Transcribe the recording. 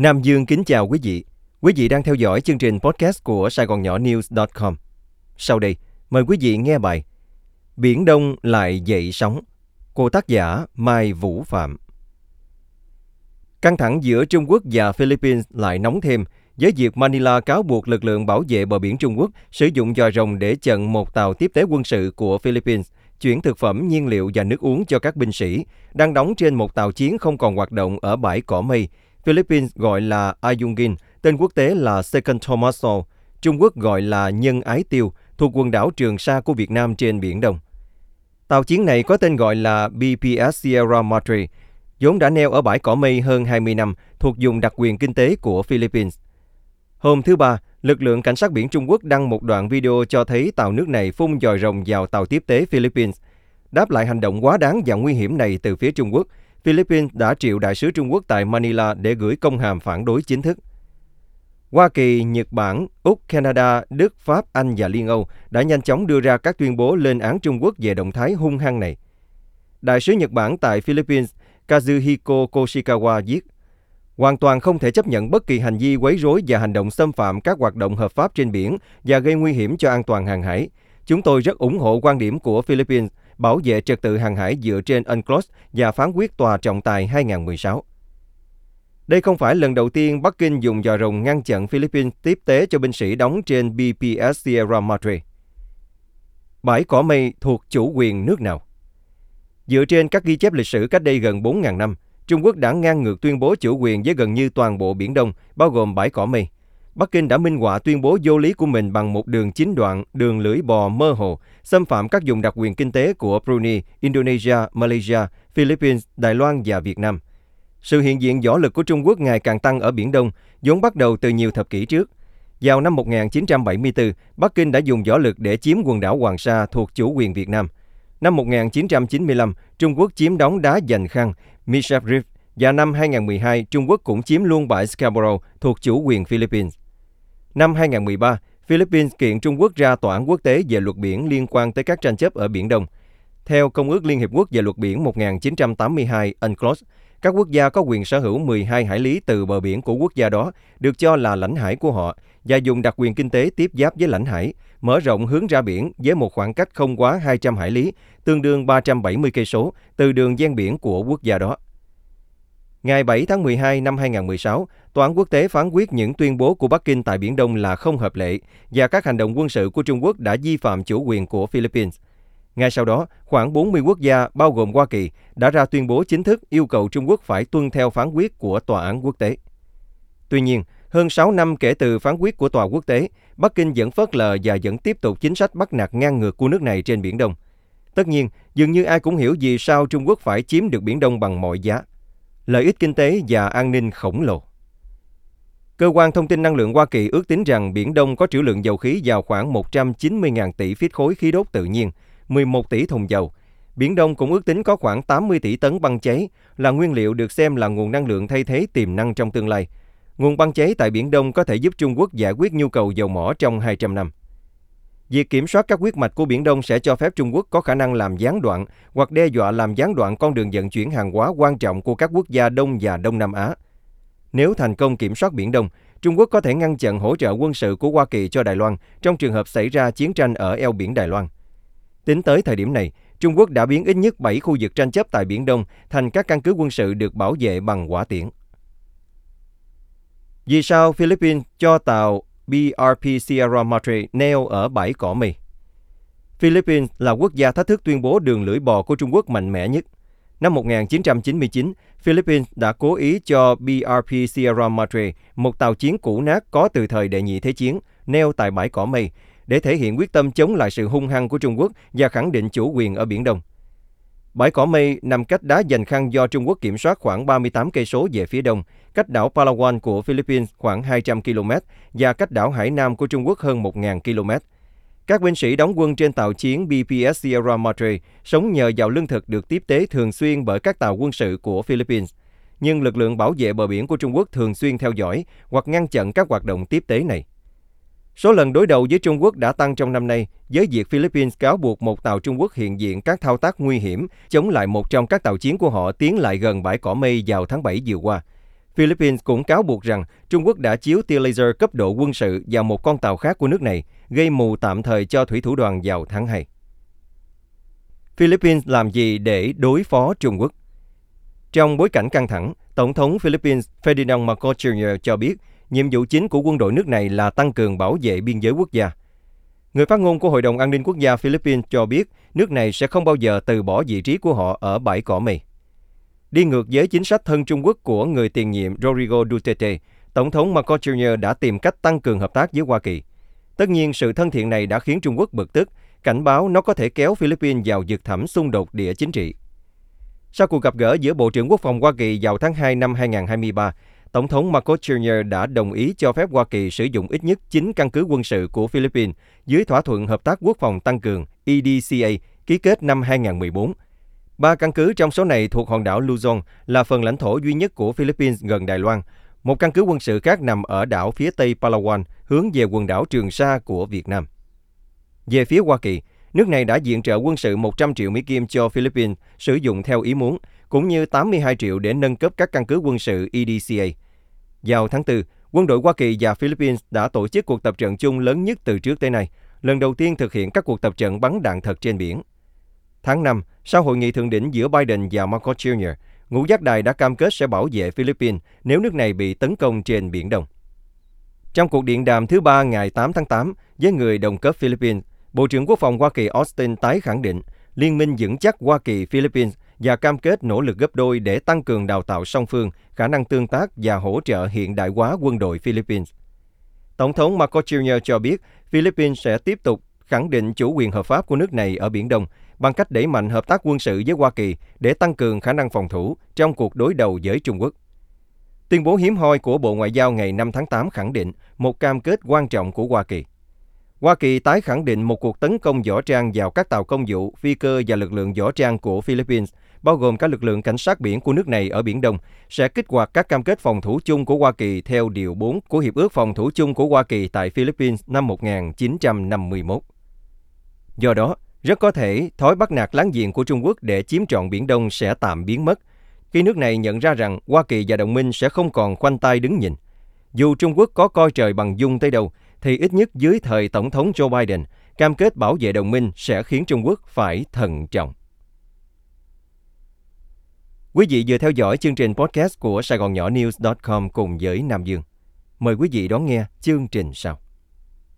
Nam Dương kính chào quý vị. Quý vị đang theo dõi chương trình podcast của Sài Gòn Nhỏ News.com. Sau đây, mời quý vị nghe bài Biển Đông lại dậy sóng của tác giả Mai Vũ Phạm. Căng thẳng giữa Trung Quốc và Philippines lại nóng thêm với việc Manila cáo buộc lực lượng bảo vệ bờ biển Trung Quốc sử dụng dòi rồng để chặn một tàu tiếp tế quân sự của Philippines chuyển thực phẩm, nhiên liệu và nước uống cho các binh sĩ đang đóng trên một tàu chiến không còn hoạt động ở bãi cỏ mây. Philippines gọi là Ayungin, tên quốc tế là Second Tomaso, Trung Quốc gọi là Nhân Ái Tiêu, thuộc quần đảo Trường Sa của Việt Nam trên Biển Đông. Tàu chiến này có tên gọi là BPS Sierra Madre, vốn đã neo ở bãi cỏ mây hơn 20 năm, thuộc vùng đặc quyền kinh tế của Philippines. Hôm thứ Ba, lực lượng cảnh sát biển Trung Quốc đăng một đoạn video cho thấy tàu nước này phun dòi rồng vào tàu tiếp tế Philippines. Đáp lại hành động quá đáng và nguy hiểm này từ phía Trung Quốc, Philippines đã triệu đại sứ Trung Quốc tại Manila để gửi công hàm phản đối chính thức. Hoa Kỳ, Nhật Bản, Úc, Canada, Đức, Pháp, Anh và Liên Âu đã nhanh chóng đưa ra các tuyên bố lên án Trung Quốc về động thái hung hăng này. Đại sứ Nhật Bản tại Philippines Kazuhiko Koshikawa viết, hoàn toàn không thể chấp nhận bất kỳ hành vi quấy rối và hành động xâm phạm các hoạt động hợp pháp trên biển và gây nguy hiểm cho an toàn hàng hải. Chúng tôi rất ủng hộ quan điểm của Philippines bảo vệ trật tự hàng hải dựa trên UNCLOS và phán quyết tòa trọng tài 2016. Đây không phải lần đầu tiên Bắc Kinh dùng dò rồng ngăn chặn Philippines tiếp tế cho binh sĩ đóng trên BPS Sierra Madre. Bãi cỏ mây thuộc chủ quyền nước nào? Dựa trên các ghi chép lịch sử cách đây gần 4.000 năm, Trung Quốc đã ngang ngược tuyên bố chủ quyền với gần như toàn bộ Biển Đông, bao gồm bãi cỏ mây. Bắc Kinh đã minh họa tuyên bố vô lý của mình bằng một đường chín đoạn, đường lưỡi bò mơ hồ, xâm phạm các vùng đặc quyền kinh tế của Brunei, Indonesia, Malaysia, Philippines, Đài Loan và Việt Nam. Sự hiện diện võ lực của Trung Quốc ngày càng tăng ở Biển Đông, vốn bắt đầu từ nhiều thập kỷ trước. Vào năm 1974, Bắc Kinh đã dùng võ lực để chiếm quần đảo Hoàng Sa thuộc chủ quyền Việt Nam. Năm 1995, Trung Quốc chiếm đóng đá dành khăn, Mishap Reef, và năm 2012, Trung Quốc cũng chiếm luôn bãi Scarborough thuộc chủ quyền Philippines. Năm 2013, Philippines kiện Trung Quốc ra tòa án quốc tế về luật biển liên quan tới các tranh chấp ở Biển Đông. Theo Công ước Liên Hiệp Quốc về luật biển 1982 UNCLOS, các quốc gia có quyền sở hữu 12 hải lý từ bờ biển của quốc gia đó, được cho là lãnh hải của họ, và dùng đặc quyền kinh tế tiếp giáp với lãnh hải, mở rộng hướng ra biển với một khoảng cách không quá 200 hải lý, tương đương 370 cây số từ đường ven biển của quốc gia đó. Ngày 7 tháng 12 năm 2016, Tòa án quốc tế phán quyết những tuyên bố của Bắc Kinh tại Biển Đông là không hợp lệ và các hành động quân sự của Trung Quốc đã vi phạm chủ quyền của Philippines. Ngay sau đó, khoảng 40 quốc gia, bao gồm Hoa Kỳ, đã ra tuyên bố chính thức yêu cầu Trung Quốc phải tuân theo phán quyết của Tòa án quốc tế. Tuy nhiên, hơn 6 năm kể từ phán quyết của Tòa quốc tế, Bắc Kinh vẫn phớt lờ và vẫn tiếp tục chính sách bắt nạt ngang ngược của nước này trên Biển Đông. Tất nhiên, dường như ai cũng hiểu vì sao Trung Quốc phải chiếm được Biển Đông bằng mọi giá. Lợi ích kinh tế và an ninh khổng lồ. Cơ quan thông tin năng lượng Hoa Kỳ ước tính rằng Biển Đông có trữ lượng dầu khí vào khoảng 190.000 tỷ feet khối khí đốt tự nhiên, 11 tỷ thùng dầu. Biển Đông cũng ước tính có khoảng 80 tỷ tấn băng cháy, là nguyên liệu được xem là nguồn năng lượng thay thế tiềm năng trong tương lai. Nguồn băng cháy tại Biển Đông có thể giúp Trung Quốc giải quyết nhu cầu dầu mỏ trong 200 năm. Việc kiểm soát các huyết mạch của Biển Đông sẽ cho phép Trung Quốc có khả năng làm gián đoạn hoặc đe dọa làm gián đoạn con đường vận chuyển hàng hóa quan trọng của các quốc gia Đông và Đông Nam Á. Nếu thành công kiểm soát Biển Đông, Trung Quốc có thể ngăn chặn hỗ trợ quân sự của Hoa Kỳ cho Đài Loan trong trường hợp xảy ra chiến tranh ở eo biển Đài Loan. Tính tới thời điểm này, Trung Quốc đã biến ít nhất 7 khu vực tranh chấp tại Biển Đông thành các căn cứ quân sự được bảo vệ bằng quả tiễn. Vì sao Philippines cho tàu BRP Sierra Madre neo ở bãi cỏ mì? Philippines là quốc gia thách thức tuyên bố đường lưỡi bò của Trung Quốc mạnh mẽ nhất. Năm 1999, Philippines đã cố ý cho BRP Sierra Madre, một tàu chiến cũ nát có từ thời đệ nhị thế chiến, neo tại bãi cỏ mây, để thể hiện quyết tâm chống lại sự hung hăng của Trung Quốc và khẳng định chủ quyền ở Biển Đông. Bãi cỏ mây nằm cách đá dành khăn do Trung Quốc kiểm soát khoảng 38 cây số về phía đông, cách đảo Palawan của Philippines khoảng 200 km và cách đảo Hải Nam của Trung Quốc hơn 1.000 km. Các binh sĩ đóng quân trên tàu chiến BPS Sierra Madre sống nhờ vào lương thực được tiếp tế thường xuyên bởi các tàu quân sự của Philippines. Nhưng lực lượng bảo vệ bờ biển của Trung Quốc thường xuyên theo dõi hoặc ngăn chặn các hoạt động tiếp tế này. Số lần đối đầu với Trung Quốc đã tăng trong năm nay với việc Philippines cáo buộc một tàu Trung Quốc hiện diện các thao tác nguy hiểm chống lại một trong các tàu chiến của họ tiến lại gần bãi cỏ mây vào tháng 7 vừa qua. Philippines cũng cáo buộc rằng Trung Quốc đã chiếu tia laser cấp độ quân sự vào một con tàu khác của nước này, gây mù tạm thời cho thủy thủ đoàn vào tháng 2. Philippines làm gì để đối phó Trung Quốc? Trong bối cảnh căng thẳng, Tổng thống Philippines Ferdinand Marcos Jr. cho biết nhiệm vụ chính của quân đội nước này là tăng cường bảo vệ biên giới quốc gia. Người phát ngôn của Hội đồng An ninh Quốc gia Philippines cho biết nước này sẽ không bao giờ từ bỏ vị trí của họ ở bãi cỏ mì. Đi ngược với chính sách thân Trung Quốc của người tiền nhiệm Rodrigo Duterte, Tổng thống Marcos Jr. đã tìm cách tăng cường hợp tác với Hoa Kỳ. Tất nhiên, sự thân thiện này đã khiến Trung Quốc bực tức, cảnh báo nó có thể kéo Philippines vào vực thẳm xung đột địa chính trị. Sau cuộc gặp gỡ giữa Bộ trưởng Quốc phòng Hoa Kỳ vào tháng 2 năm 2023, Tổng thống Marcos Jr. đã đồng ý cho phép Hoa Kỳ sử dụng ít nhất 9 căn cứ quân sự của Philippines dưới thỏa thuận hợp tác quốc phòng tăng cường EDCA ký kết năm 2014. Ba căn cứ trong số này thuộc hòn đảo Luzon là phần lãnh thổ duy nhất của Philippines gần Đài Loan. Một căn cứ quân sự khác nằm ở đảo phía tây Palawan, hướng về quần đảo Trường Sa của Việt Nam. Về phía Hoa Kỳ, nước này đã viện trợ quân sự 100 triệu Mỹ Kim cho Philippines sử dụng theo ý muốn, cũng như 82 triệu để nâng cấp các căn cứ quân sự EDCA. Vào tháng 4, quân đội Hoa Kỳ và Philippines đã tổ chức cuộc tập trận chung lớn nhất từ trước tới nay, lần đầu tiên thực hiện các cuộc tập trận bắn đạn thật trên biển. Tháng 5, sau hội nghị thượng đỉnh giữa Biden và Marcos Jr., ngũ giác đài đã cam kết sẽ bảo vệ Philippines nếu nước này bị tấn công trên Biển Đông. Trong cuộc điện đàm thứ ba ngày 8 tháng 8 với người đồng cấp Philippines, Bộ trưởng Quốc phòng Hoa Kỳ Austin tái khẳng định liên minh vững chắc Hoa Kỳ-Philippines và cam kết nỗ lực gấp đôi để tăng cường đào tạo song phương, khả năng tương tác và hỗ trợ hiện đại hóa quân đội Philippines. Tổng thống Marcos Jr. cho biết Philippines sẽ tiếp tục khẳng định chủ quyền hợp pháp của nước này ở Biển Đông bằng cách đẩy mạnh hợp tác quân sự với Hoa Kỳ để tăng cường khả năng phòng thủ trong cuộc đối đầu với Trung Quốc. Tuyên bố hiếm hoi của Bộ Ngoại giao ngày 5 tháng 8 khẳng định một cam kết quan trọng của Hoa Kỳ. Hoa Kỳ tái khẳng định một cuộc tấn công võ trang vào các tàu công vụ, phi cơ và lực lượng võ trang của Philippines, bao gồm các lực lượng cảnh sát biển của nước này ở Biển Đông, sẽ kích hoạt các cam kết phòng thủ chung của Hoa Kỳ theo Điều 4 của Hiệp ước Phòng thủ chung của Hoa Kỳ tại Philippines năm 1951. Do đó, rất có thể thói bắt nạt láng giềng của Trung Quốc để chiếm trọn Biển Đông sẽ tạm biến mất, khi nước này nhận ra rằng Hoa Kỳ và đồng minh sẽ không còn khoanh tay đứng nhìn. Dù Trung Quốc có coi trời bằng dung tới đâu, thì ít nhất dưới thời Tổng thống Joe Biden, cam kết bảo vệ đồng minh sẽ khiến Trung Quốc phải thận trọng. Quý vị vừa theo dõi chương trình podcast của Sài Gòn Nhỏ News.com cùng với Nam Dương. Mời quý vị đón nghe chương trình sau.